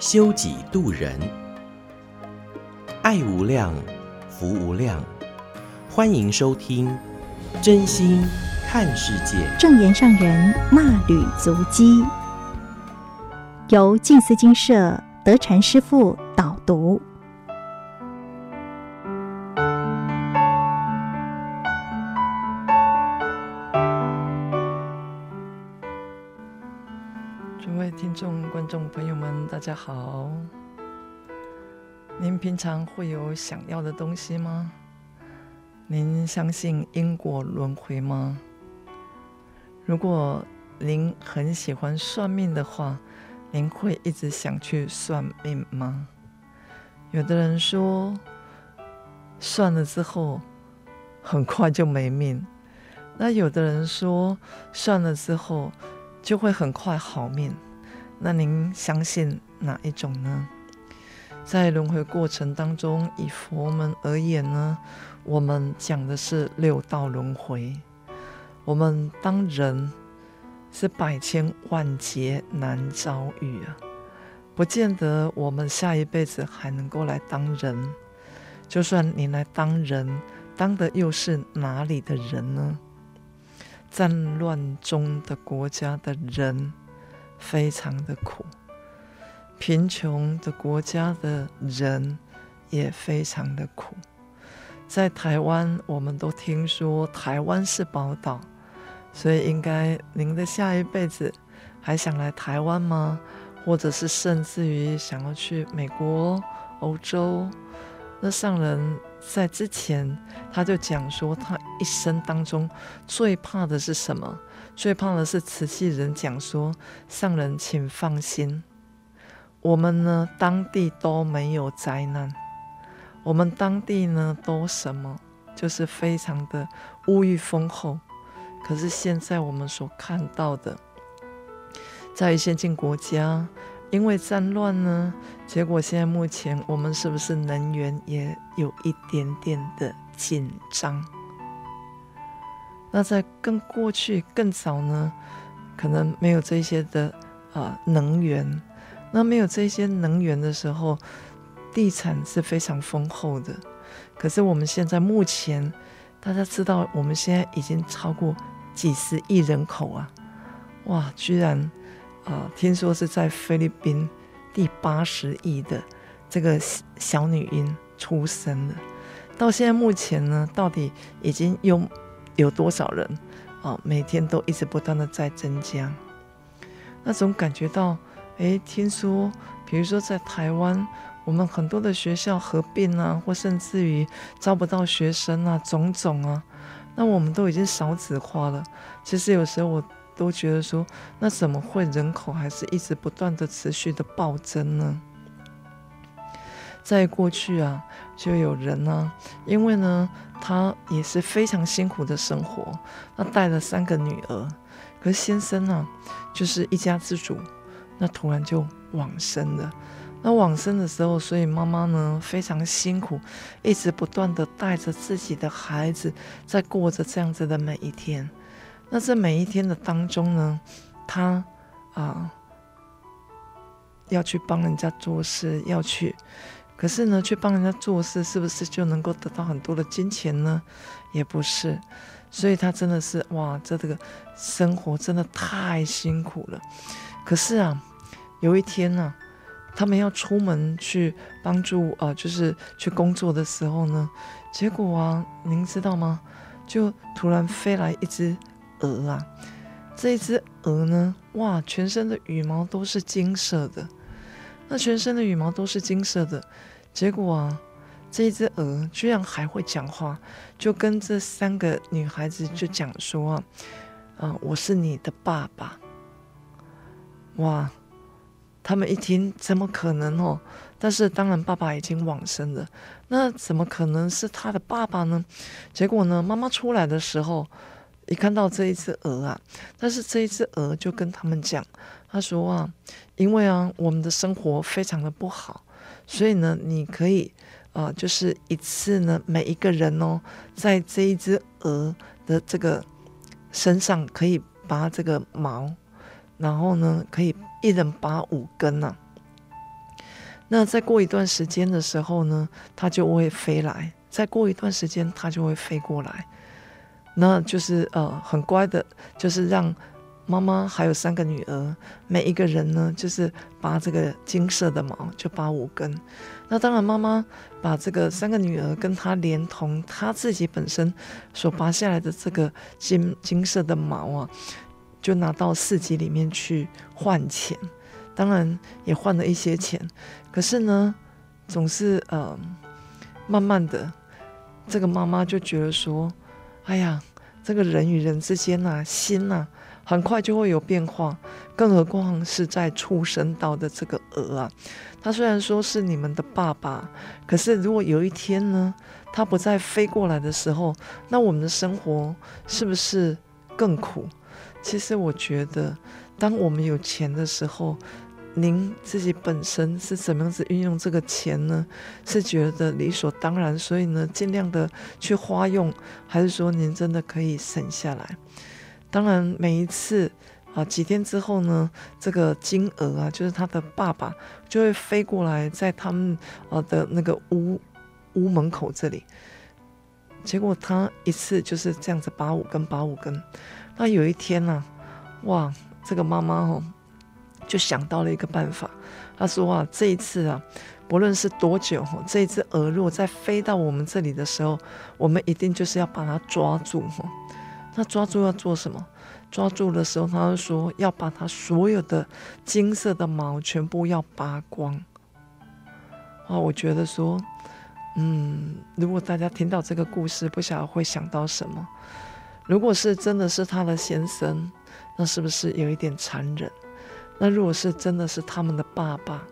修己度人，爱无量，福无量。欢迎收听真心看世界，正言上人衲履足迹，由静思精舍德禅师父导读。家好。您平常会有想要的东西吗？您相信因果轮回吗？如果您很喜欢算命的话，您会一直想去算命吗？有的人说，算了之后很快就没命；那有的人说，算了之后就会很快好命。那您相信哪一种呢？在轮回过程当中，以佛门而言呢，我们讲的是六道轮回。我们当人是百千万劫难遭遇啊，不见得我们下一辈子还能够来当人。就算你来当人，当的又是哪里的人呢？战乱中的国家的人非常的苦，贫穷的国家的人也非常的苦。在台湾，我们都听说台湾是宝岛。所以，应该您的下一辈子还想来台湾吗？或者是甚至于想要去美国、欧洲？那上人在之前他就讲说，他一生当中最怕的是什么？最怕的是慈济人讲说，上人请放心，我们呢当地都没有灾难，我们当地呢都什么？就是非常的物欲丰厚。可是现在我们所看到的，在先进国家，因为战乱呢，结果现在目前我们是不是能源也有一点点的紧张？那在更过去更早呢，可能没有这些的啊、能源，那没有这些能源的时候，地产是非常丰厚的。可是我们现在目前。大家知道，我们现在已经超过几十亿人口啊！哇，居然啊、听说是在菲律宾第八十亿的这个小女婴出生了。到现在目前呢，到底已经有有多少人啊、每天都一直不断的在增加。那总感觉到，哎，听说，比如说在台湾。我们很多的学校合并啊，或甚至于招不到学生啊，种种啊，那我们都已经少子化了。其实有时候我都觉得说，那怎么会人口还是一直不断的持续的暴增呢？在过去啊，就有人呢，因为呢，他也是非常辛苦的生活，他带了三个女儿，可是先生呢，就是一家之主，那突然就往生了。那往生的时候，所以妈妈呢非常辛苦，一直不断的带着自己的孩子，在过着这样子的每一天。那这每一天的当中呢，她啊、要去帮人家做事，要去，可是呢，去帮人家做事，是不是就能够得到很多的金钱呢？也不是，所以他真的是哇，这这个生活真的太辛苦了。可是啊，有一天呢、他们要出门去帮助呃，就是去工作的时候呢，结果啊，您知道吗？就突然飞来一只鹅啊！这一只鹅呢，哇，全身的羽毛都是金色的。那全身的羽毛都是金色的，结果啊，这一只鹅居然还会讲话，就跟这三个女孩子就讲说啊，啊，我是你的爸爸。哇！他们一听，怎么可能哦？但是当然，爸爸已经往生了，那怎么可能是他的爸爸呢？结果呢，妈妈出来的时候，一看到这一只鹅啊，但是这一只鹅就跟他们讲，他说啊，因为啊，我们的生活非常的不好，所以呢，你可以、呃，就是一次呢，每一个人哦，在这一只鹅的这个身上可以拔这个毛，然后呢，可以。一人拔五根呐、啊，那再过一段时间的时候呢，它就会飞来；再过一段时间，它就会飞过来。那就是呃很乖的，就是让妈妈还有三个女儿，每一个人呢，就是拔这个金色的毛，就拔五根。那当然，妈妈把这个三个女儿跟她连同她自己本身所拔下来的这个金金色的毛啊。就拿到市集里面去换钱，当然也换了一些钱。可是呢，总是呃，慢慢的，这个妈妈就觉得说：“哎呀，这个人与人之间呐、啊，心呐、啊，很快就会有变化。更何况是在畜生道的这个鹅啊，它虽然说是你们的爸爸，可是如果有一天呢，它不再飞过来的时候，那我们的生活是不是更苦？”其实我觉得，当我们有钱的时候，您自己本身是怎么样子运用这个钱呢？是觉得理所当然，所以呢，尽量的去花用，还是说您真的可以省下来？当然，每一次啊，几天之后呢，这个金鹅啊，就是他的爸爸，就会飞过来，在他们啊的那个屋屋门口这里。结果他一次就是这样子拔五根，拔五根。那有一天呢、啊，哇，这个妈妈哦，就想到了一个办法。她说啊，这一次啊，不论是多久，这只鹅如果再飞到我们这里的时候，我们一定就是要把它抓住。那抓住要做什么？抓住的时候，他就说要把它所有的金色的毛全部要拔光。啊，我觉得说，嗯，如果大家听到这个故事，不晓得会想到什么？如果是真的是他的先生，那是不是有一点残忍？那如果是真的是他们的爸爸，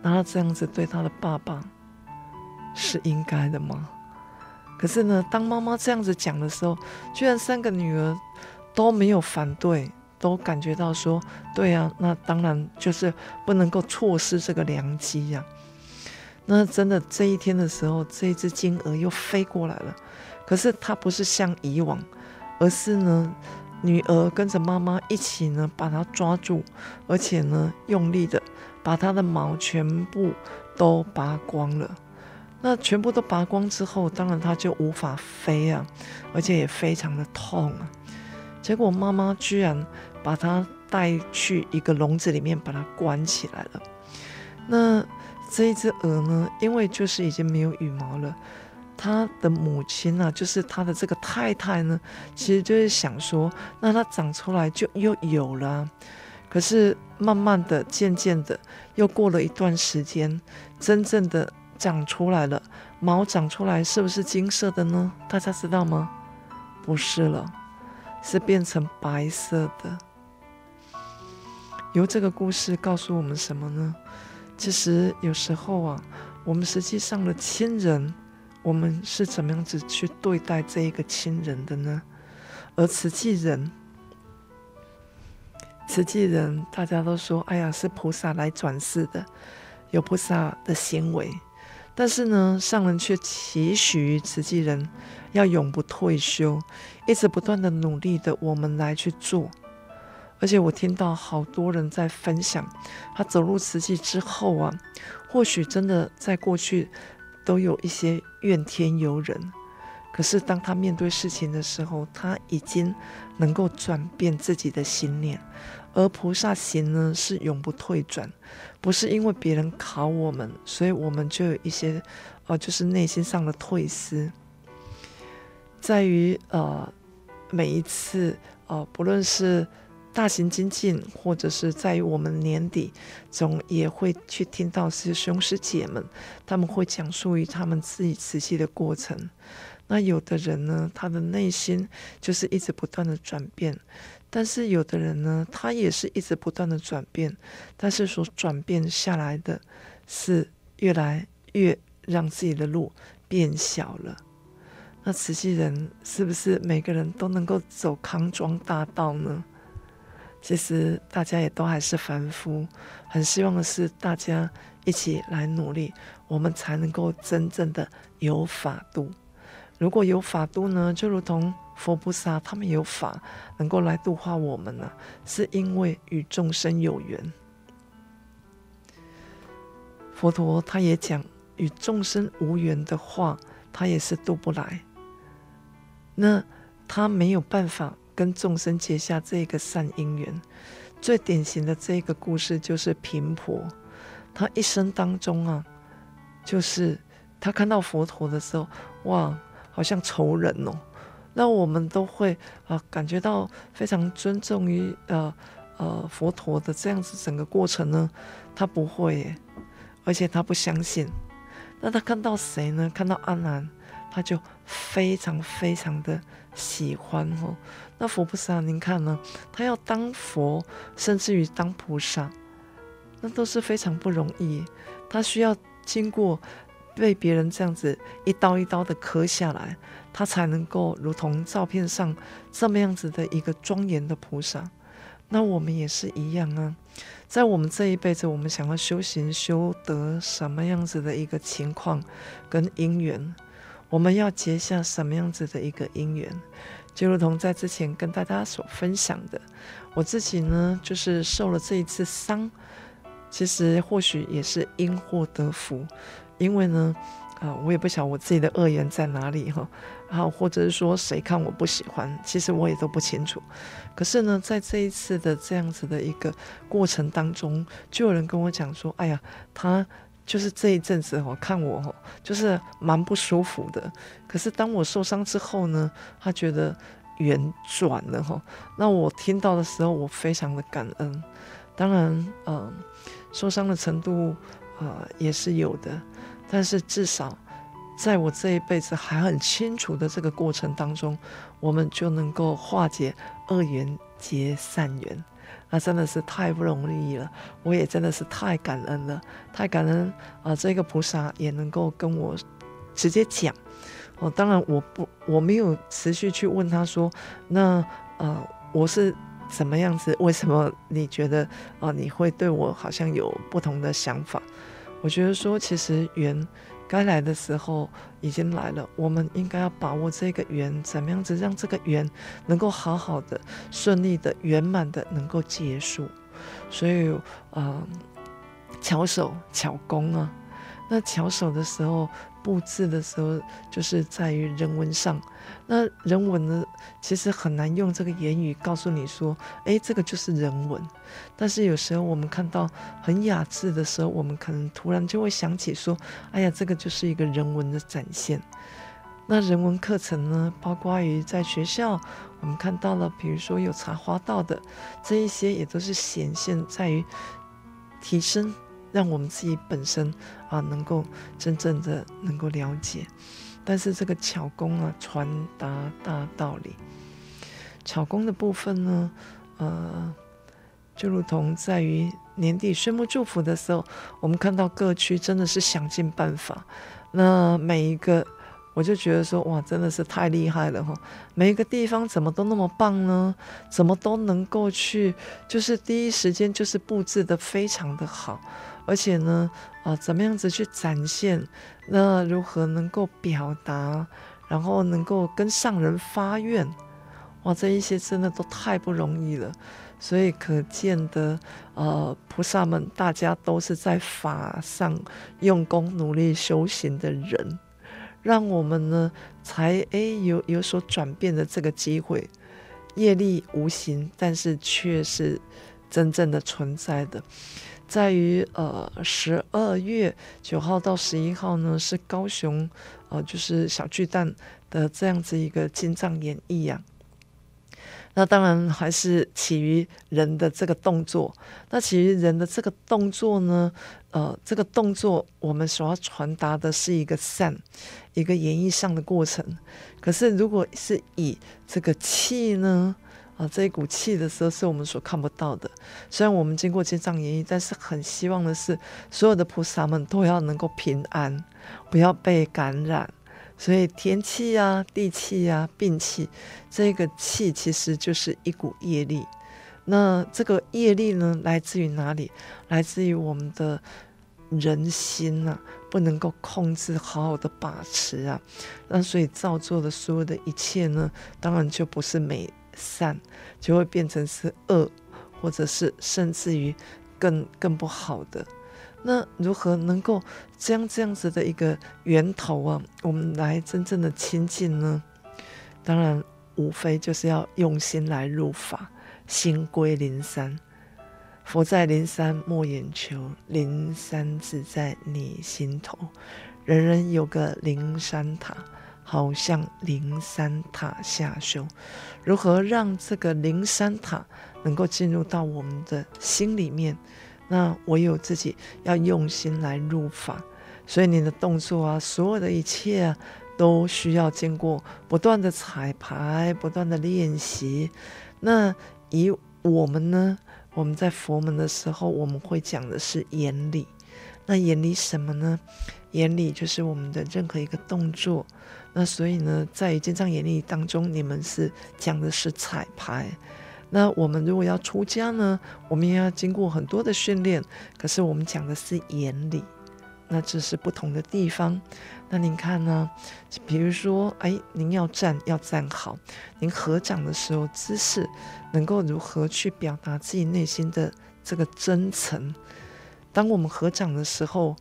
那他这样子对他的爸爸是应该的吗？可是呢，当妈妈这样子讲的时候，居然三个女儿都没有反对，都感觉到说，对啊，那当然就是不能够错失这个良机呀。那真的这一天的时候，这只金鹅又飞过来了，可是它不是像以往。而是呢，女儿跟着妈妈一起呢，把它抓住，而且呢，用力的把它的毛全部都拔光了。那全部都拔光之后，当然它就无法飞啊，而且也非常的痛啊。结果妈妈居然把它带去一个笼子里面，把它关起来了。那这一只鹅呢，因为就是已经没有羽毛了。他的母亲啊，就是他的这个太太呢，其实就是想说，那它长出来就又有了。可是慢慢的、渐渐的，又过了一段时间，真正的长出来了，毛长出来是不是金色的呢？大家知道吗？不是了，是变成白色的。由这个故事告诉我们什么呢？其实有时候啊，我们实际上的亲人。我们是怎么样子去对待这一个亲人的呢？而慈济人，慈济人大家都说，哎呀，是菩萨来转世的，有菩萨的行为。但是呢，上人却期许慈济人要永不退休，一直不断的努力的，我们来去做。而且我听到好多人在分享，他走入慈济之后啊，或许真的在过去。都有一些怨天尤人，可是当他面对事情的时候，他已经能够转变自己的心念。而菩萨行呢，是永不退转，不是因为别人考我们，所以我们就有一些呃，就是内心上的退失，在于呃每一次呃，不论是。大型精进，或者是在于我们年底，总也会去听到师兄师姐们，他们会讲述于他们自己慈济的过程。那有的人呢，他的内心就是一直不断的转变，但是有的人呢，他也是一直不断的转变，但是所转变下来的是越来越让自己的路变小了。那慈济人是不是每个人都能够走康庄大道呢？其实大家也都还是凡夫，很希望的是大家一起来努力，我们才能够真正的有法度。如果有法度呢，就如同佛菩萨他们有法能够来度化我们呢，是因为与众生有缘。佛陀他也讲，与众生无缘的话，他也是度不来。那他没有办法跟众生结下这个善因缘。最典型的这个故事就是频婆，他一生当中啊，就是他看到佛陀的时候，哇！好像仇人哦，那我们都会啊感觉到非常尊重于呃呃佛陀的这样子整个过程呢，他不会耶，而且他不相信。那他看到谁呢？看到阿难，他就非常非常的喜欢哦。那佛菩萨，您看呢？他要当佛，甚至于当菩萨，那都是非常不容易。他需要经过。被别人这样子一刀一刀的刻下来，他才能够如同照片上这么样子的一个庄严的菩萨。那我们也是一样啊，在我们这一辈子，我们想要修行修得什么样子的一个情况跟因缘，我们要结下什么样子的一个因缘，就如同在之前跟大家所分享的，我自己呢就是受了这一次伤，其实或许也是因祸得福。因为呢，啊、我也不晓得我自己的恶缘在哪里哈，然后或者是说谁看我不喜欢，其实我也都不清楚。可是呢，在这一次的这样子的一个过程当中，就有人跟我讲说：“哎呀，他就是这一阵子哦，看我哦，就是蛮不舒服的。可是当我受伤之后呢，他觉得圆转了哈。那我听到的时候，我非常的感恩。当然，嗯、受伤的程度啊、也是有的。”但是至少，在我这一辈子还很清楚的这个过程当中，我们就能够化解恶缘结善缘，那真的是太不容易了。我也真的是太感恩了，太感恩啊、这个菩萨也能够跟我直接讲。哦，当然我不我没有持续去问他说，那呃我是怎么样子？为什么你觉得啊、你会对我好像有不同的想法？我觉得说，其实缘该来的时候已经来了，我们应该要把握这个缘，怎么样子让这个缘能够好好的、顺利的、圆满的能够结束。所以，呃，巧手巧工啊，那巧手的时候。布置的时候，就是在于人文上。那人文呢，其实很难用这个言语告诉你说，哎，这个就是人文。但是有时候我们看到很雅致的时候，我们可能突然就会想起说，哎呀，这个就是一个人文的展现。那人文课程呢，包括于在学校，我们看到了，比如说有茶花道的这一些，也都是显现在于提升。让我们自己本身啊，能够真正的能够了解，但是这个巧工啊，传达大道理。巧工的部分呢，呃，就如同在于年底宣布祝福的时候，我们看到各区真的是想尽办法，那每一个。我就觉得说，哇，真的是太厉害了哈！每一个地方怎么都那么棒呢？怎么都能够去，就是第一时间就是布置得非常的好，而且呢，啊，怎么样子去展现？那如何能够表达？然后能够跟上人发愿？哇，这一些真的都太不容易了。所以可见的，呃，菩萨们大家都是在法上用功努力修行的人。让我们呢，才诶有有所转变的这个机会，业力无形，但是却是真正的存在的。在于呃十二月九号到十一号呢，是高雄呃就是小巨蛋的这样子一个经藏演绎呀、啊。那当然还是起于人的这个动作。那起于人的这个动作呢，呃，这个动作我们所要传达的是一个善，一个演绎上的过程。可是如果是以这个气呢，啊，这一股气的时候，是我们所看不到的。虽然我们经过经藏演绎，但是很希望的是，所有的菩萨们都要能够平安，不要被感染。所以天气啊、地气啊、病气，这个气其实就是一股业力。那这个业力呢，来自于哪里？来自于我们的人心呐、啊，不能够控制，好好的把持啊。那所以造作的所有的一切呢，当然就不是美善，就会变成是恶，或者是甚至于更更不好的。那如何能够将这样子的一个源头啊，我们来真正的亲近呢？当然，无非就是要用心来入法，心归灵山。佛在灵山莫远求，灵山自在你心头。人人有个灵山塔，好像灵山塔下修。如何让这个灵山塔能够进入到我们的心里面？那唯有自己要用心来入法，所以你的动作啊，所有的一切啊，都需要经过不断的彩排、不断的练习。那以我们呢，我们在佛门的时候，我们会讲的是眼理。那眼理什么呢？眼理就是我们的任何一个动作。那所以呢，在金藏眼理当中，你们是讲的是彩排。那我们如果要出家呢，我们也要经过很多的训练。可是我们讲的是眼理，那这是不同的地方。那您看呢？比如说，哎，您要站要站好，您合掌的时候姿势能够如何去表达自己内心的这个真诚？当我们合掌的时候，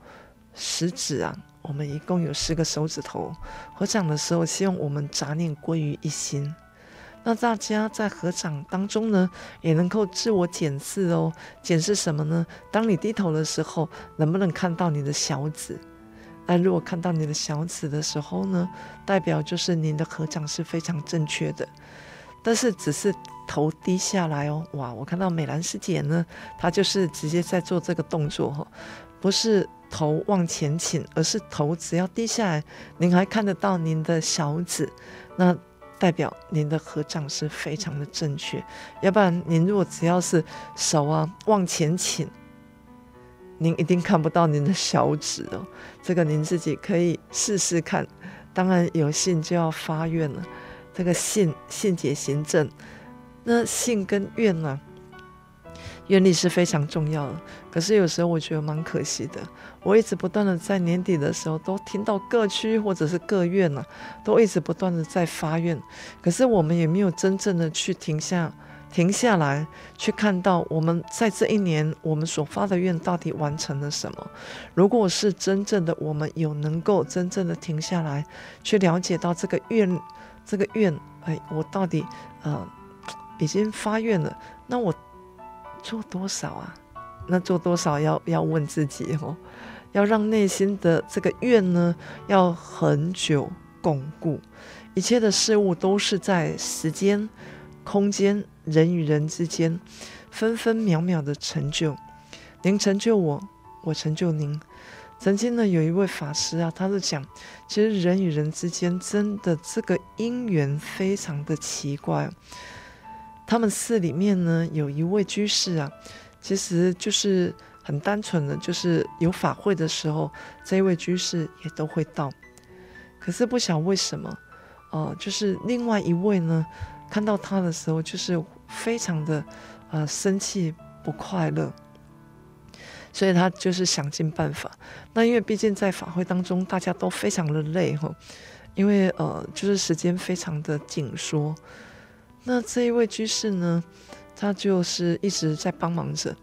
食指啊，我们一共有十个手指头，合掌的时候，希望我们杂念归于一心。那大家在合掌当中呢，也能够自我检视哦。检视什么呢？当你低头的时候，能不能看到你的小指？那如果看到你的小指的时候呢，代表就是您的合掌是非常正确的。但是只是头低下来哦，哇！我看到美兰师姐呢，她就是直接在做这个动作哈，不是头往前倾，而是头只要低下来，您还看得到您的小指。那代表您的合掌是非常的正确，要不然您如果只要是手啊往前倾，您一定看不到您的小指哦。这个您自己可以试试看。当然有信就要发愿了，这个信信解行正，那信跟愿呢、啊？愿力是非常重要的，可是有时候我觉得蛮可惜的。我一直不断的在年底的时候都听到各区或者是各院呢、都一直不断的在发愿，可是我们也没有真正的去停下、停下来，去看到我们在这一年我们所发的愿到底完成了什么。如果是真正的我们有能够真正的停下来，去了解到这个愿，这个愿，哎，我到底呃已经发愿了，那我。做多少啊？那做多少要要问自己哦，要让内心的这个愿呢，要很久巩固。一切的事物都是在时间、空间、人与人之间，分分秒秒的成就。您成就我，我成就您。曾经呢，有一位法师啊，他就讲，其实人与人之间真的这个因缘非常的奇怪。他们寺里面呢，有一位居士啊，其实就是很单纯的，就是有法会的时候，这一位居士也都会到。可是不晓为什么，哦、呃，就是另外一位呢，看到他的时候，就是非常的呃生气不快乐，所以他就是想尽办法。那因为毕竟在法会当中，大家都非常的累哈，因为呃，就是时间非常的紧缩。那这一位居士呢，他就是一直在帮忙着。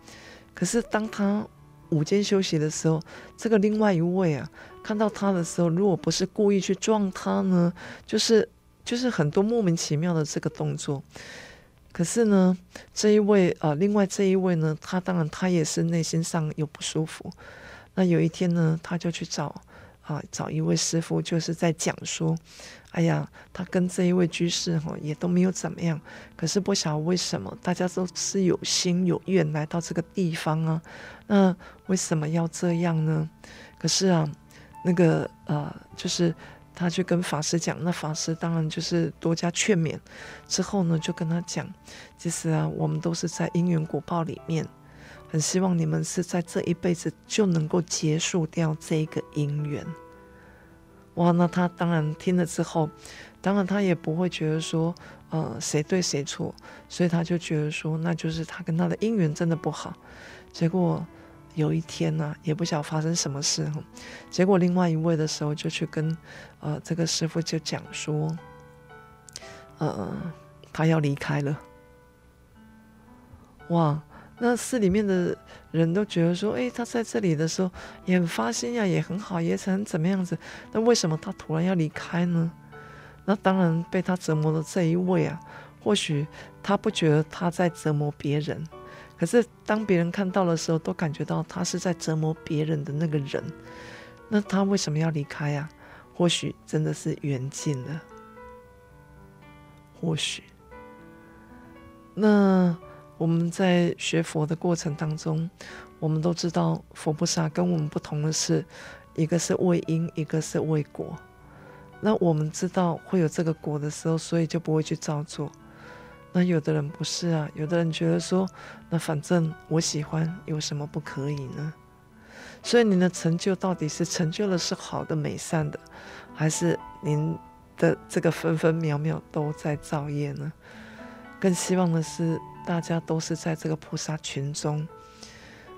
可是当他午间休息的时候，这个另外一位啊，看到他的时候，如果不是故意去撞他呢，就是就是很多莫名其妙的这个动作。可是呢，这一位啊、另外这一位呢，他当然他也是内心上有不舒服。那有一天呢，他就去找啊，找一位师父，就是在讲说。哎呀，他跟这一位居士哈也都没有怎么样，可是不晓得为什么大家都是有心有愿来到这个地方啊，那为什么要这样呢？可是啊，那个呃，就是他去跟法师讲，那法师当然就是多加劝勉，之后呢，就跟他讲，其实啊，我们都是在因缘果报里面，很希望你们是在这一辈子就能够结束掉这个因缘。哇，那他当然听了之后，当然他也不会觉得说，呃，谁对谁错，所以他就觉得说，那就是他跟他的姻缘真的不好。结果有一天呢、也不晓发生什么事哈，结果另外一位的时候就去跟，呃，这个师父就讲说，呃，他要离开了。哇！那寺里面的人都觉得说，诶，他在这里的时候也很发心呀，也很好，也很怎么样子。那为什么他突然要离开呢？那当然被他折磨的这一位啊，或许他不觉得他在折磨别人，可是当别人看到的时候，都感觉到他是在折磨别人的那个人。那他为什么要离开呀？或许真的是缘尽了。或许，那。我们在学佛的过程当中，我们都知道佛菩萨跟我们不同的是，一个是为因，一个是为果。那我们知道会有这个果的时候，所以就不会去造作。那有的人不是啊，有的人觉得说，那反正我喜欢，有什么不可以呢？所以您的成就到底是成就的是好的美善的，还是您的这个分分秒秒都在造业呢？更希望的是。大家都是在这个菩萨群中，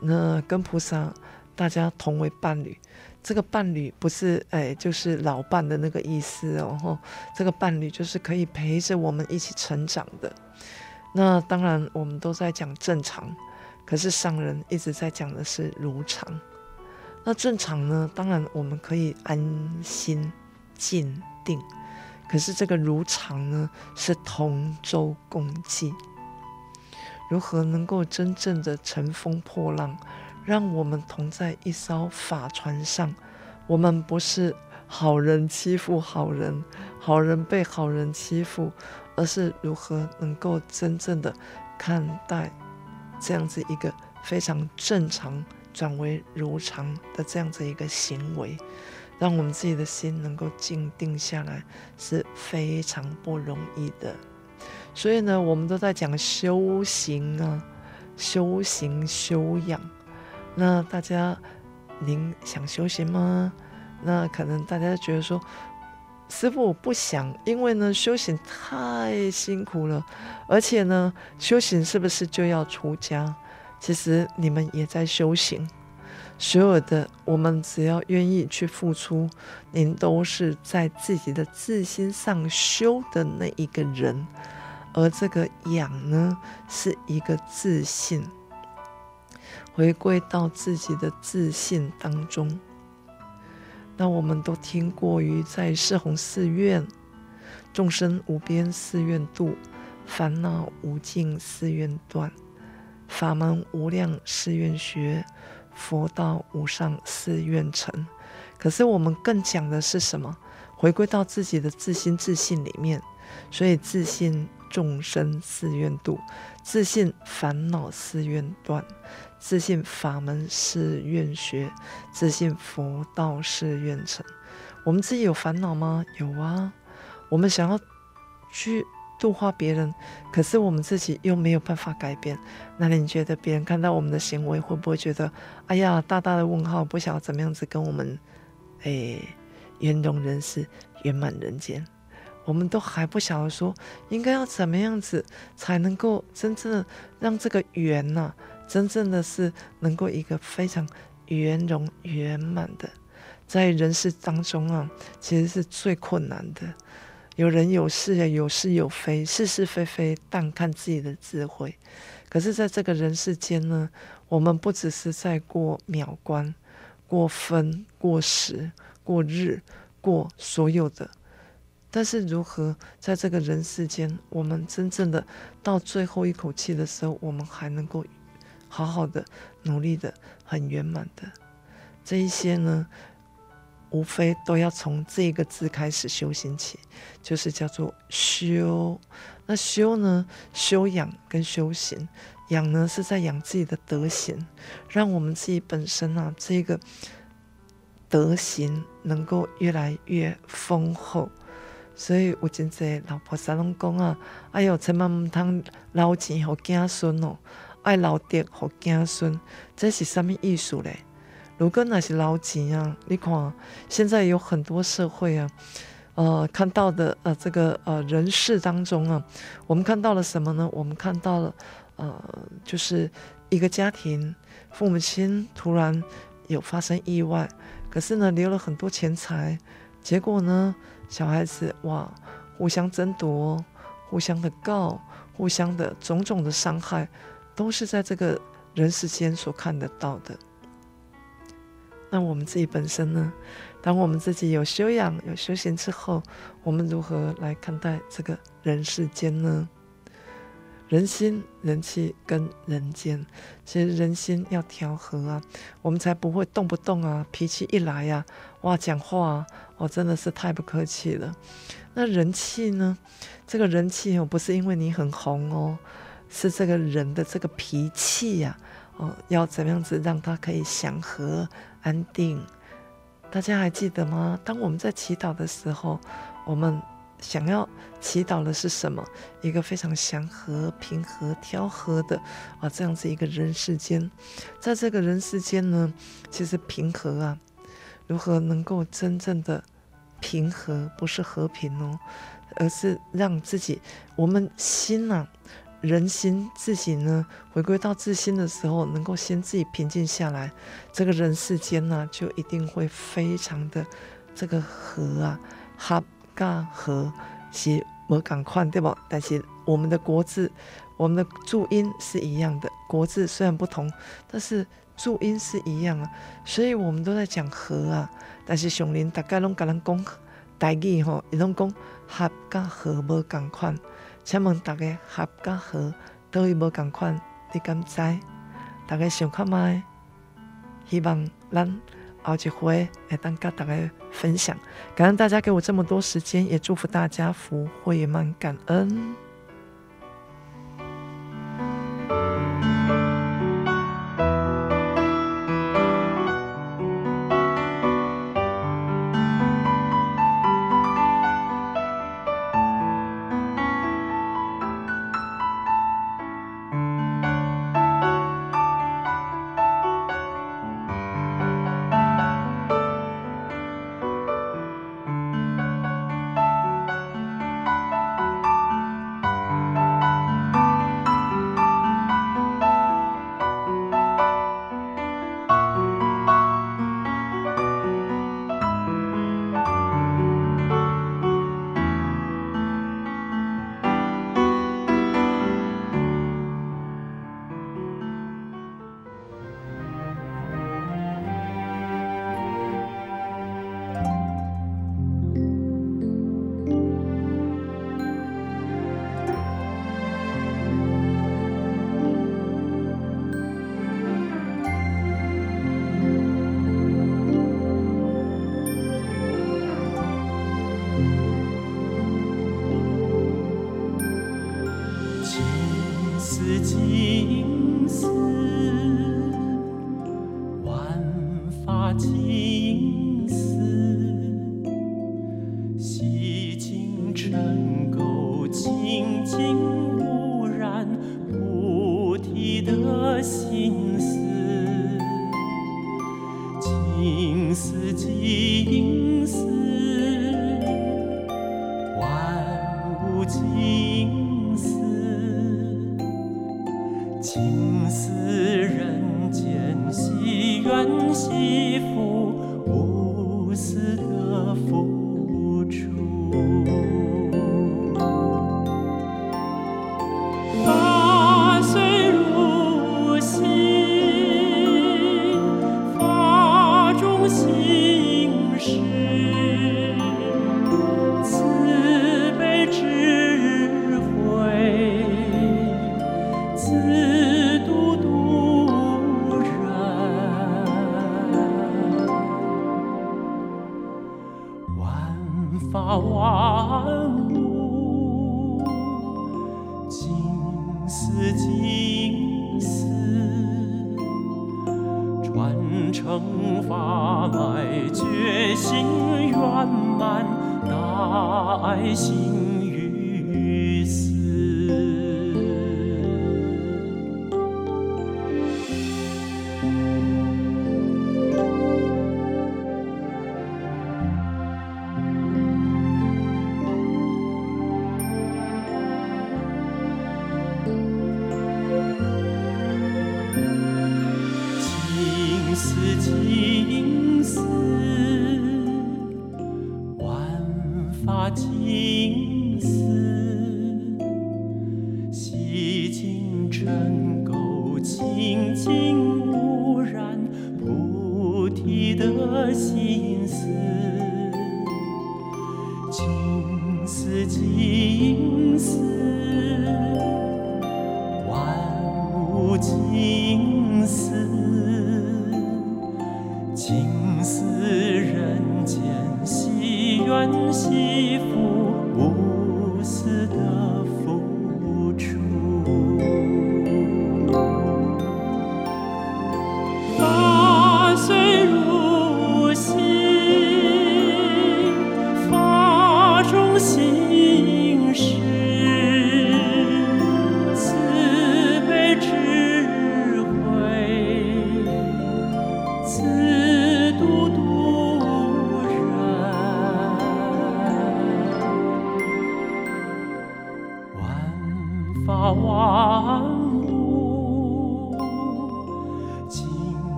那跟菩萨大家同为伴侣。这个伴侣不是哎，就是老伴的那个意思哦。这个伴侣就是可以陪着我们一起成长的。那当然，我们都在讲正常，可是上人一直在讲的是如常。那正常呢？当然我们可以安心静定，可是这个如常呢，是同舟共济。如何能够真正的乘风破浪，让我们同在一艘法船上？我们不是好人欺负好人，好人被好人欺负，而是如何能够真正的看待这样子一个非常正常转为如常的这样子一个行为，让我们自己的心能够静定下来，是非常不容易的。所以呢，我们都在讲修行啊，修行修养。那大家，您想修行吗？那可能大家觉得说，师父我不想，因为呢，修行太辛苦了，而且呢，修行是不是就要出家？其实你们也在修行，所有的我们只要愿意去付出，您都是在自己的自心上修的那一个人。而这个养呢，是一个自信，回归到自己的自信当中。那我们都听过于在四弘誓愿，众生无边誓愿度，烦恼无尽誓愿断，法门无量誓愿学，佛道无上誓愿成。可是我们更讲的是什么？回归到自己的自心自信里面，所以自信。众生誓愿度，自信烦恼誓愿断，自信法门誓愿学，自信佛道誓愿成。我们自己有烦恼吗？有啊。我们想要去度化别人，可是我们自己又没有办法改变。那你觉得别人看到我们的行为，会不会觉得，哎呀，大大的问号，不晓得怎么样子跟我们，哎，圆融人世，圆满人间？我们都还不晓得说应该要怎么样子才能够真正的让这个缘呐、啊，真正的是能够一个非常圆融圆满的，在人世当中啊，其实是最困难的。有人有事啊，有是有非，是是非非，但看自己的智慧。可是，在这个人世间呢，我们不只是在过秒关、过分、过时、过日、过所有的。但是，如何在这个人世间，我们真正的到最后一口气的时候，我们还能够好好的努力的很圆满的这一些呢？无非都要从这个字开始修行起，就是叫做修。那修呢？修养跟修行，养呢是在养自己的德行，让我们自己本身啊，这个德行能够越来越丰厚。所以有真济老菩萨拢讲啊，哎哟，千万毋通留钱予子孙哦，爱留德予子孙，这是什么意思嘞？如果那是留钱啊，你看现在有很多社会啊，呃，看到的呃这个呃人事当中啊，我们看到了什么呢？我们看到了呃，就是一个家庭，父母亲突然有发生意外，可是呢留了很多钱财，结果呢？小孩子哇，互相争夺，互相的告，互相的种种的伤害，都是在这个人世间所看得到的。那我们自己本身呢？当我们自己有修养、有修行之后，我们如何来看待这个人世间呢？人心、人气跟人间，其实人心要调和啊，我们才不会动不动啊，脾气一来呀、哇，讲话啊，哦，真的是太不客气了。那人气呢？这个人气哦，不是因为你很红哦，是这个人的这个脾气呀、哦，要怎么样子让他可以祥和安定？大家还记得吗？当我们在祈祷的时候，我们。想要祈祷的是什么？一个非常祥和、平和、调和的啊，这样子一个人世间，在这个人世间呢，其实平和啊，如何能够真正的平和？不是和平哦，而是让自己，我们心呐、啊，人心自己呢，回归到自心的时候，能够先自己平静下来，这个人世间呢、就一定会非常的这个和啊，哈。嘎和是无共款，对不？但是我们的国字，我们的注音是一样的。国字虽然不同，但是注音是一样啊。所以我们都在讲和啊。但是上林大概拢甲咱讲台语吼，伊拢讲合噶和无共款。请问大家合噶和都有无共款？你敢知？大家想看麦？希望咱。后一回来当跟大家分享，感恩大家给我这么多时间，也祝福大家福慧满，感恩。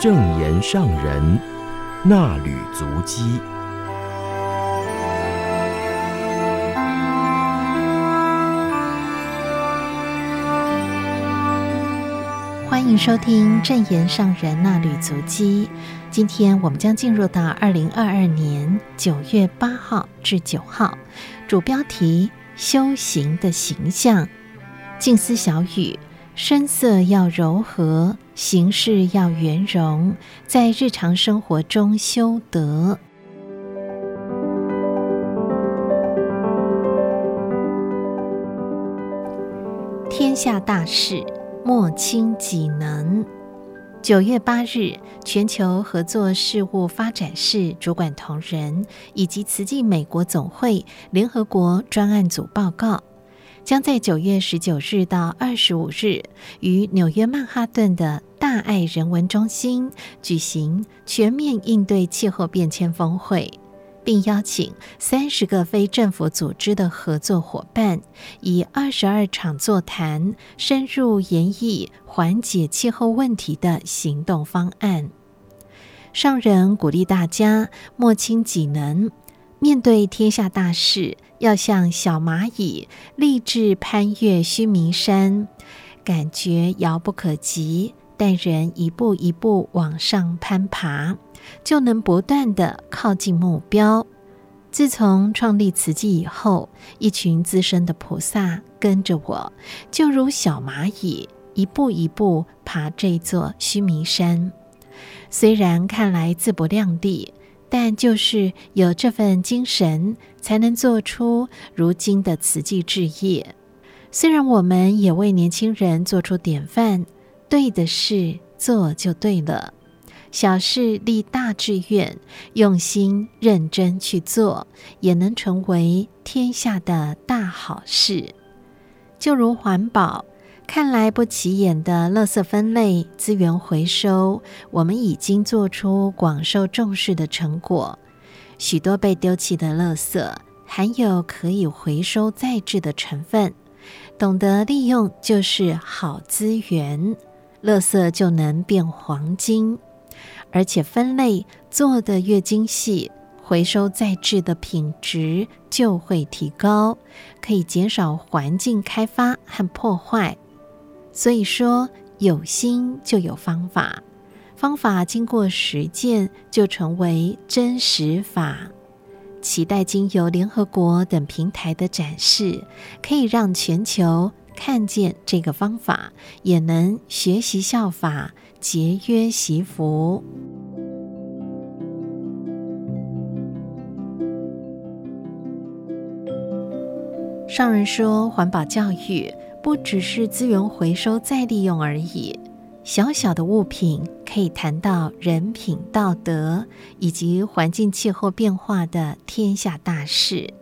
正言上人那履足迹，欢迎收听正言上人那履足迹。今天我们将进入到二零二二年九月八号至九号，主标题：修行的形象。静思小语。声色要柔和，形式要圆融，在日常生活中修德。天下大事，莫轻己能。九月八日，全球合作事务发展室主管同仁以及慈济美国总会联合国专案组报告。将在九月十九日到二十五日，于纽约曼哈顿的大爱人文中心举行全面应对气候变迁峰会，并邀请三十个非政府组织的合作伙伴，以二十二场座谈，深入研议缓解气候问题的行动方案。上人鼓励大家莫轻己能，面对天下大事。要像小蚂蚁立志攀越须弥山，感觉遥不可及，但人一步一步往上攀爬，就能不断地靠近目标。自从创立慈济以后，一群资深的菩萨跟着我，就如小蚂蚁一步一步爬这座须弥山。虽然看来自不量力。但就是有这份精神，才能做出如今的慈济置业。虽然我们也为年轻人做出典范，对的事做就对了，小事立大志愿，用心认真去做，也能成为天下的大好事。就如环保。看来不起眼的垃圾分类、资源回收，我们已经做出广受重视的成果。许多被丢弃的垃圾含有可以回收再制的成分，懂得利用就是好资源，垃圾就能变黄金。而且分类做得越精细，回收再制的品质就会提高，可以减少环境开发和破坏。所以说，有心就有方法，方法经过实践就成为真实法。期待经由联合国等平台的展示，可以让全球看见这个方法，也能学习效法，节约惜福。上人说，环保教育不只是资源回收再利用而已。小小的物品可以谈到人品、道德以及环境、气候变化的天下大事，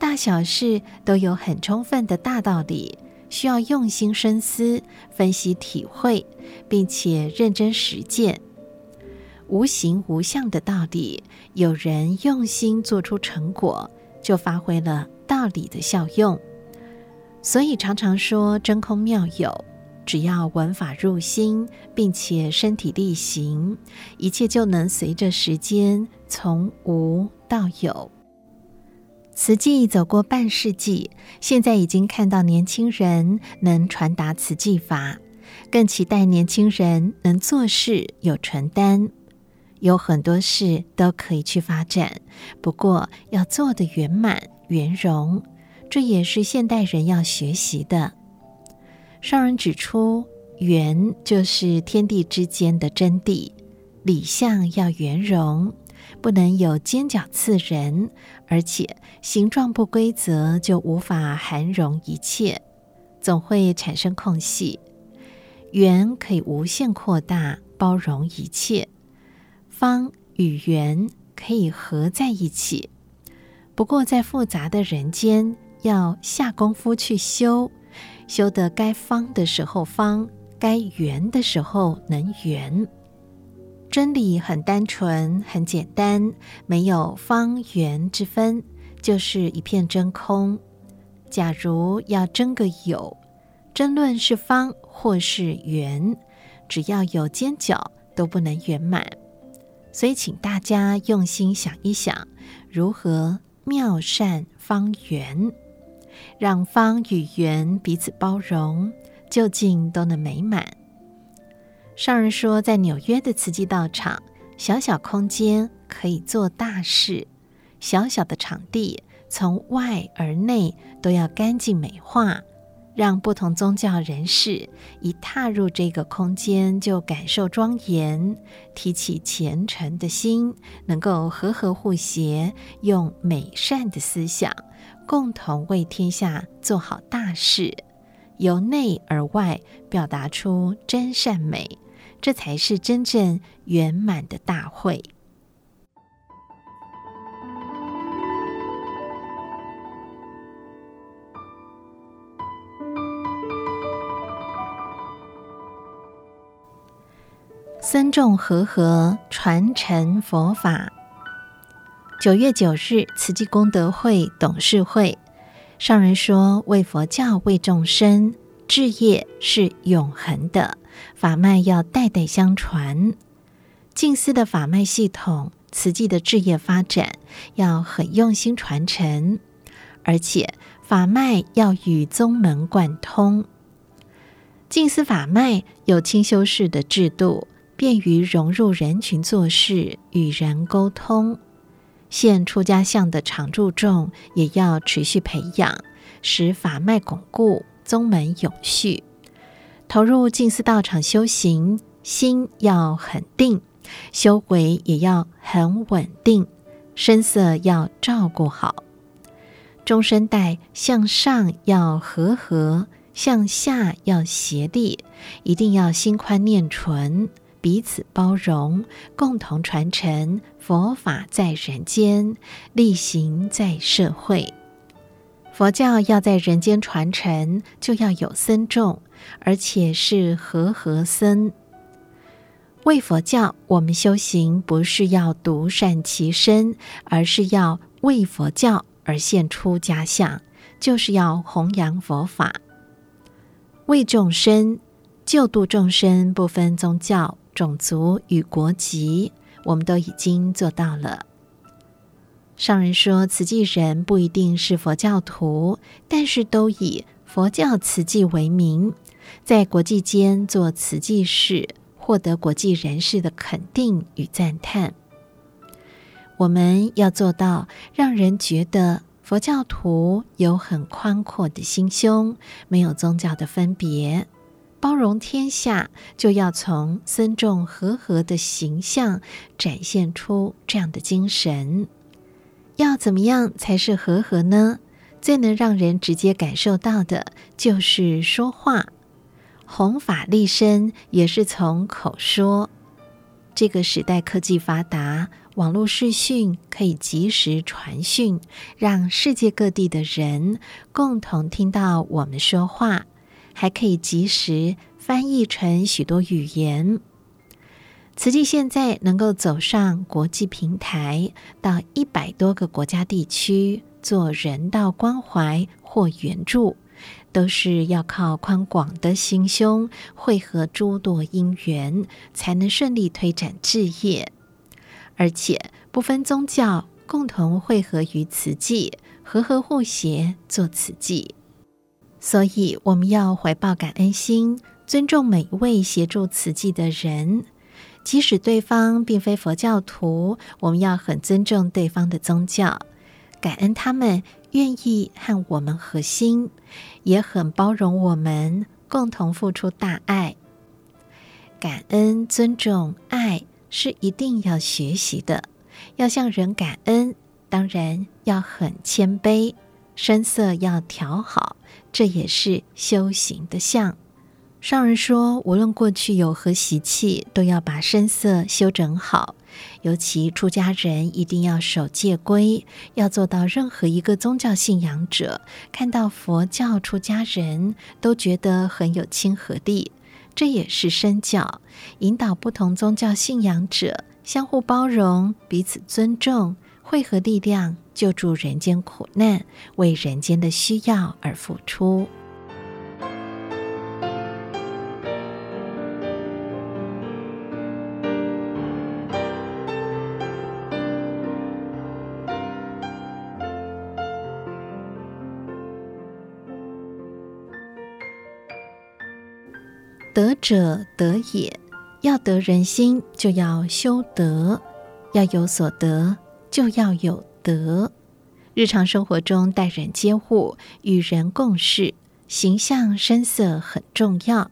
大小事都有很充分的大道理，需要用心深思、分析、体会，并且认真实践。无形无相的道理，有人用心做出成果，就发挥了。道理的效用，所以常常说真空妙有。只要闻法入心，并且身体力行，一切就能随着时间从无到有。慈济走过半世纪，现在已经看到年轻人能传达慈济法，更期待年轻人能做事有承担。有很多事都可以去发展，不过要做得圆满。圆融，这也是现代人要学习的。上人指出，圆就是天地之间的真谛，理相要圆融，不能有尖角刺人，而且形状不规则，就无法含容一切，总会产生空隙。圆可以无限扩大，包容一切，方与圆可以合在一起。不过，在复杂的人间，要下功夫去修，修得该方的时候方，该圆的时候能圆。真理很单纯，很简单，没有方圆之分，就是一片真空。假如要争个有，争论是方或是圆，只要有尖角，都不能圆满。所以，请大家用心想一想，如何。妙善方圆，让方与圆彼此包容，究竟都能美满。上人说，在纽约的慈济道场，小小空间可以做大事，小小的场地从外而内都要干净美化。让不同宗教人士一踏入这个空间就感受庄严，提起虔诚的心，能够和和互协，用美善的思想，共同为天下做好大事，由内而外表达出真善美，这才是真正圆满的大会。僧众和合传承佛法。九月九日，慈济功德会董事会上人说：“为佛教，为众生，志业是永恒的，法脉要代代相传。静思的法脉系统，慈济的志业发展要很用心传承，而且法脉要与宗门贯通。静思法脉有清修式的制度。”便于融入人群做事，与人沟通。现出家相的常住众也要持续培养，使法脉巩固，宗门永续。投入静思道场修行，心要很定，修为也要很稳定，声色要照顾好。中生代向上要和合，向下要协力，一定要心宽念纯。彼此包容，共同传承佛法在人间，力行在社会。佛教要在人间传承，就要有僧众，而且是和合僧。为佛教，我们修行不是要独善其身，而是要为佛教而现出家相，就是要弘扬佛法，为众生救度众生，不分宗教。种族与国籍，我们都已经做到了。上人说，慈济人不一定是佛教徒，但是都以佛教慈济为名，在国际间做慈济事，获得国际人士的肯定与赞叹。我们要做到，让人觉得佛教徒有很宽阔的心胸，没有宗教的分别，包容天下，就要从僧众和合的形象展现出这样的精神。要怎么样才是和合呢？最能让人直接感受到的就是说话，弘法利生也是从口说。这个时代科技发达。网络视讯可以及时传讯，让世界各地的人共同听到我们说话，还可以及时翻译成许多语言。慈济现在能够走上国际平台，到一百多个国家地区做人道关怀或援助，都是要靠宽广的心胸，汇合诸多因缘，才能顺利推展志业。而且不分宗教，共同汇合于慈济，和合互协做慈济。所以我们要怀抱感恩心，尊重每一位协助慈济的人，即使对方并非佛教徒，我们要很尊重对方的宗教，感恩他们愿意和我们合心，也很包容我们，共同付出大爱。感恩、尊重、爱。是一定要学习的，要向人感恩，当然要很谦卑，声色要调好，这也是修行的相。上人说，无论过去有何习气，都要把声色修整好。尤其出家人一定要守戒规，要做到任何一个宗教信仰者看到佛教出家人都觉得很有亲和力。这也是身教，引导不同宗教信仰者相互包容、彼此尊重，汇合力量，救助人间苦难，为人间的需要而付出。者德也，要得人心，就要修德；要有所得，就要有德。日常生活中待人接物、与人共事，形象声色很重要。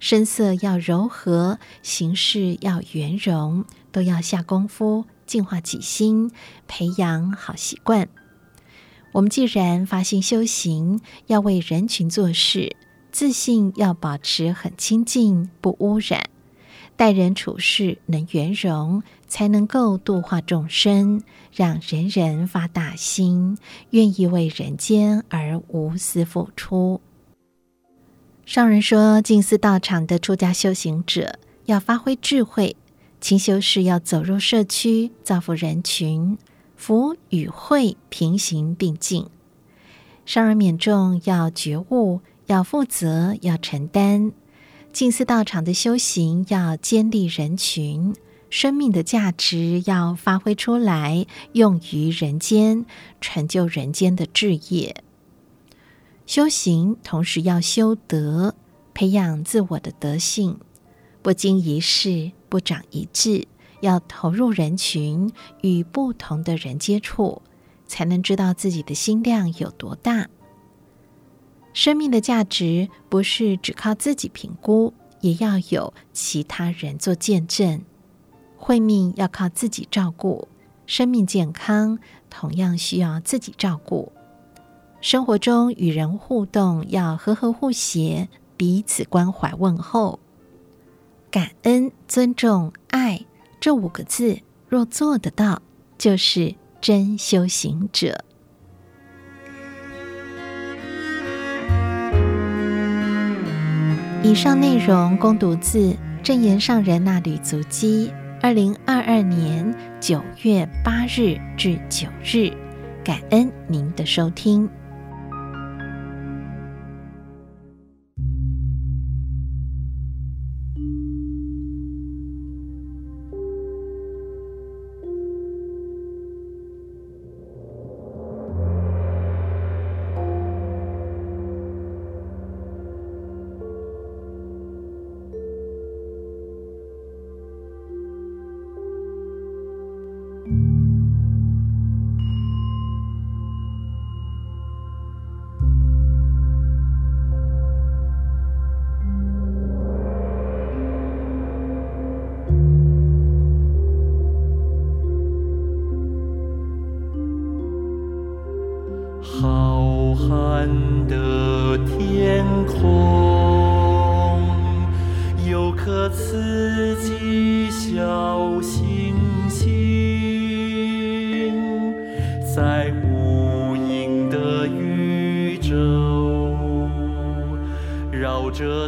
声色要柔和，行事要圆融，都要下功夫净化己心，培养好习惯。我们既然发心修行，要为人群做事。自信要保持很清净，不污染；待人处事能圆融，才能够度化众生，让人人发大心，愿意为人间而无私付出。上人说，静思道场的出家修行者要发挥智慧，勤修是要走入社区，造福人群，福与慧平行并进。上人勉重要觉悟。要负责，要承担；静思道场的修行要建立人群，生命的价值要发挥出来，用于人间，成就人间的志业。修行同时要修德，培养自我的德性，不经一事不长一智，要投入人群，与不同的人接触，才能知道自己的心量有多大。生命的价值不是只靠自己评估，也要有其他人做见证。慧命要靠自己照顾，生命健康同样需要自己照顾。生活中与人互动要和和互协，彼此关怀问候。感恩、尊重、爱这五个字，若做得到，就是真修行者。以上内容供读自正言上人那旅足迹，二零二二年九月八日至九日，感恩您的收听。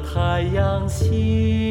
太阳西。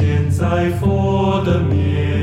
现在佛的面。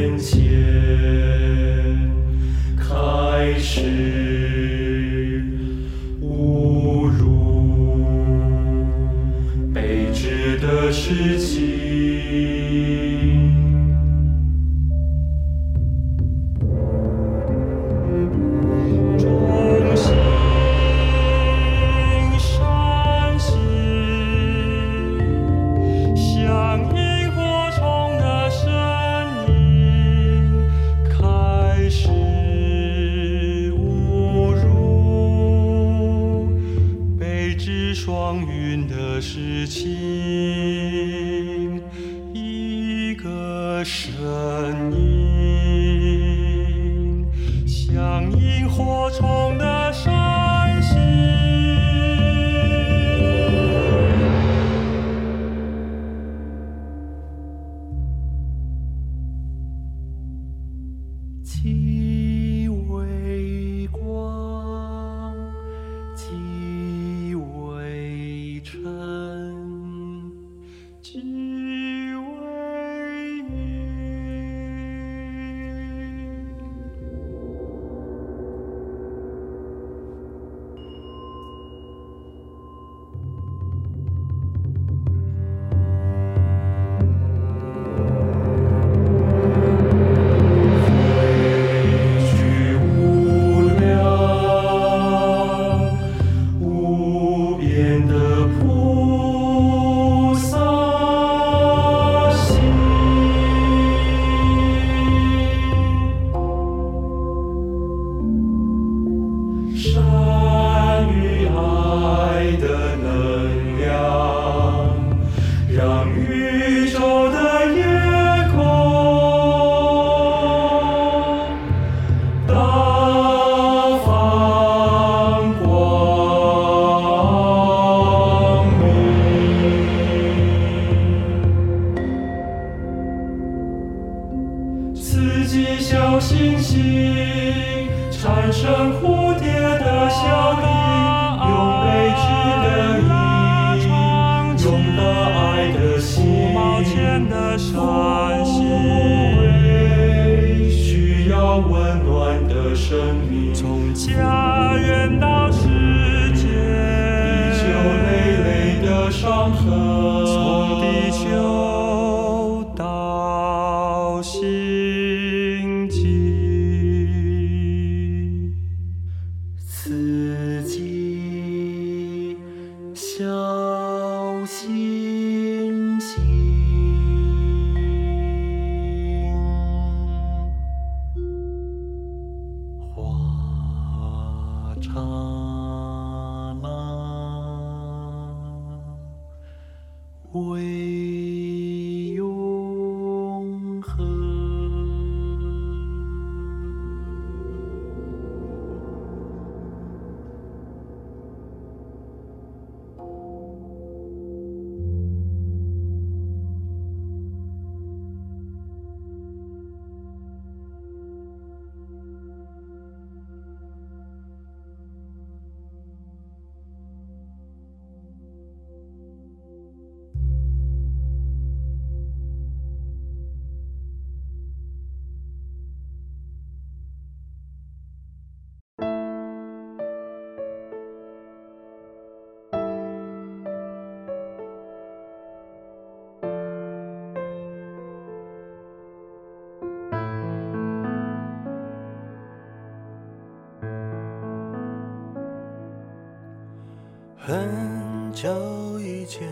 很久以前，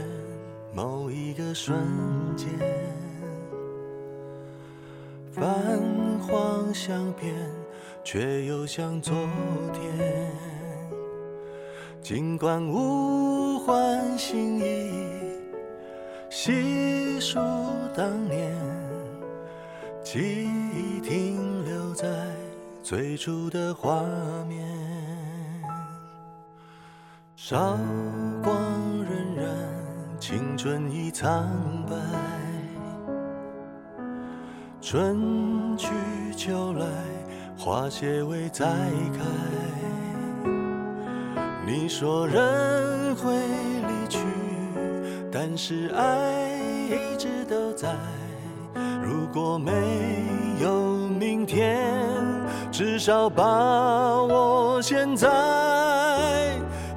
某一个瞬间，泛黄相片，却又像昨天。尽管物换星移，细数当年，记忆停留在最初的画面。韶光荏苒，青春已苍白。春去秋来，花谢未再开。你说人会离去，但是爱一直都在。如果没有明天，至少把握现在。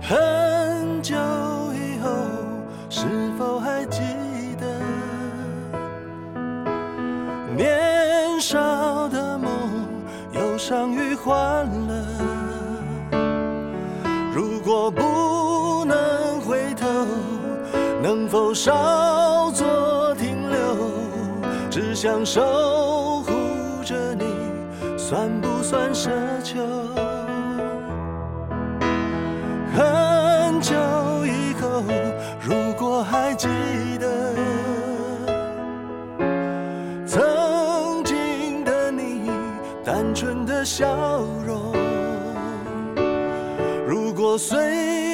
很久以后，是否还记得年少的梦，忧伤与欢乐？如果不能回头，能否稍作停留？只想守护着你，算不算奢求？笑容。如果岁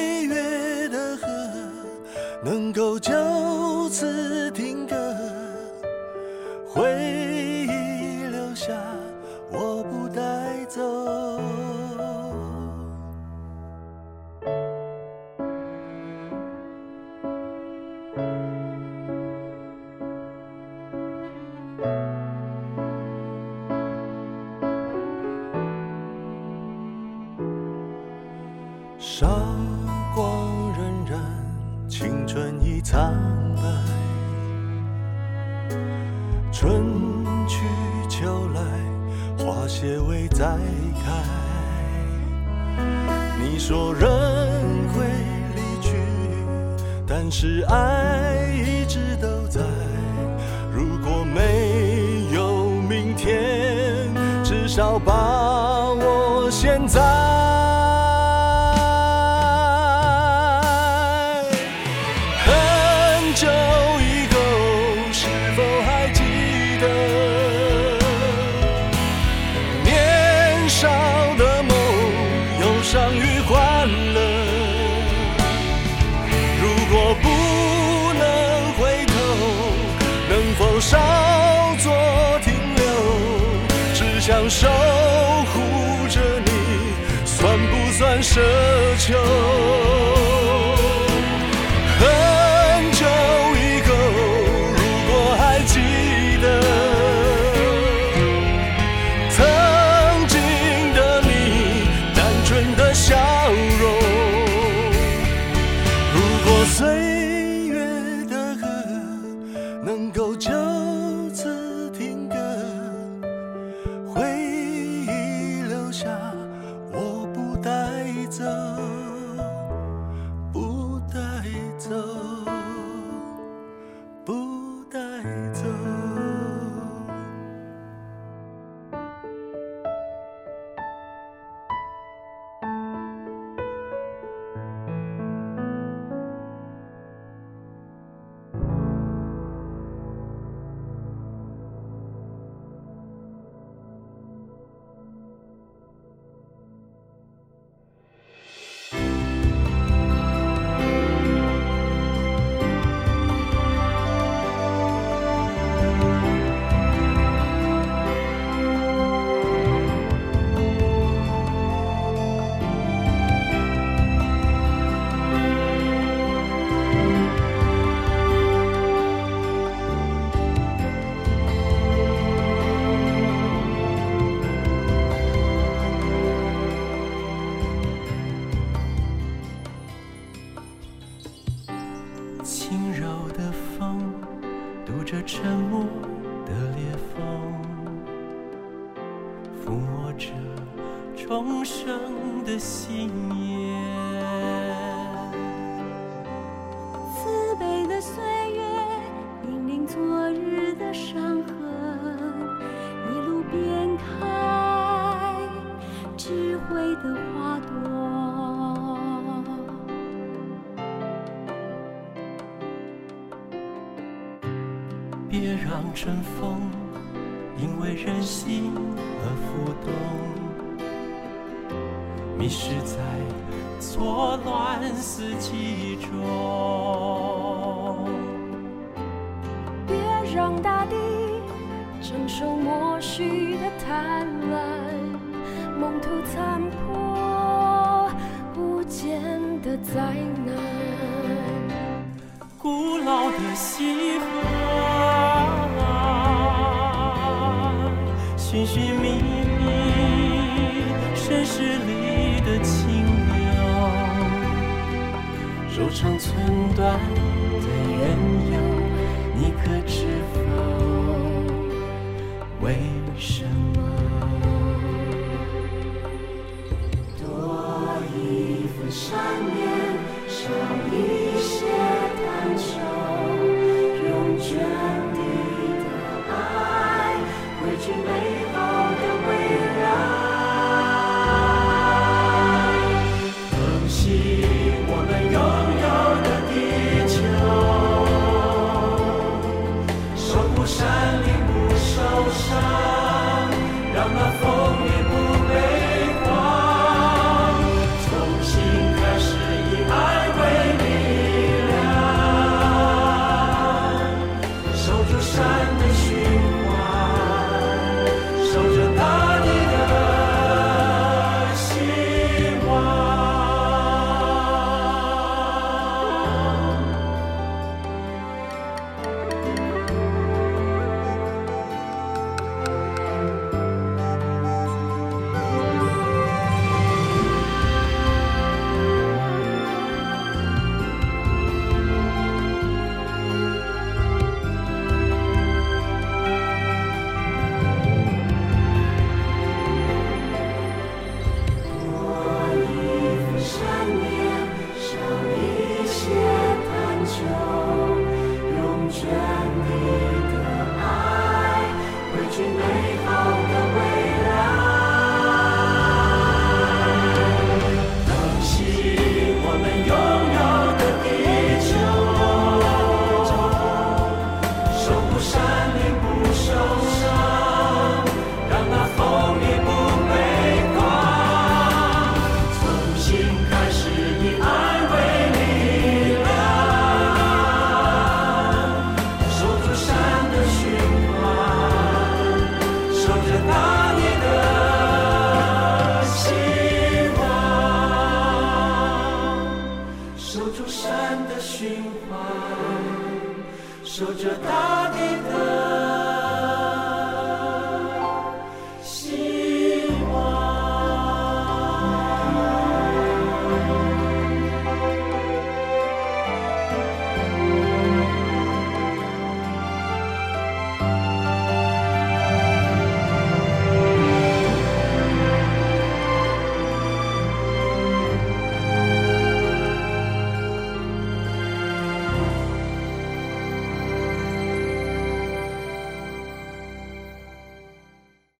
的花朵。别让春风因为任性而浮动，迷失在错乱四季中。别让大地承受默许的贪婪，梦途残在那古老的西河寻寻觅觅生世里的情缘柔肠寸断的缘由你可知否？为什么？多一份善念